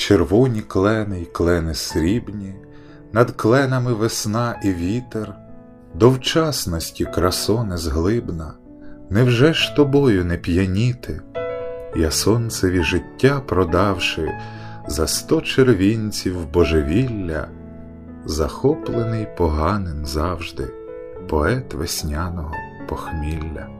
червоні клени й клени срібні, над кленами весна і вітер, до вчасності красо незглибна, невже ж тобою не п'яніти? Я сонцеві життя продавши за сто червінців божевілля, захоплений поганим завжди, поет весняного похмілля.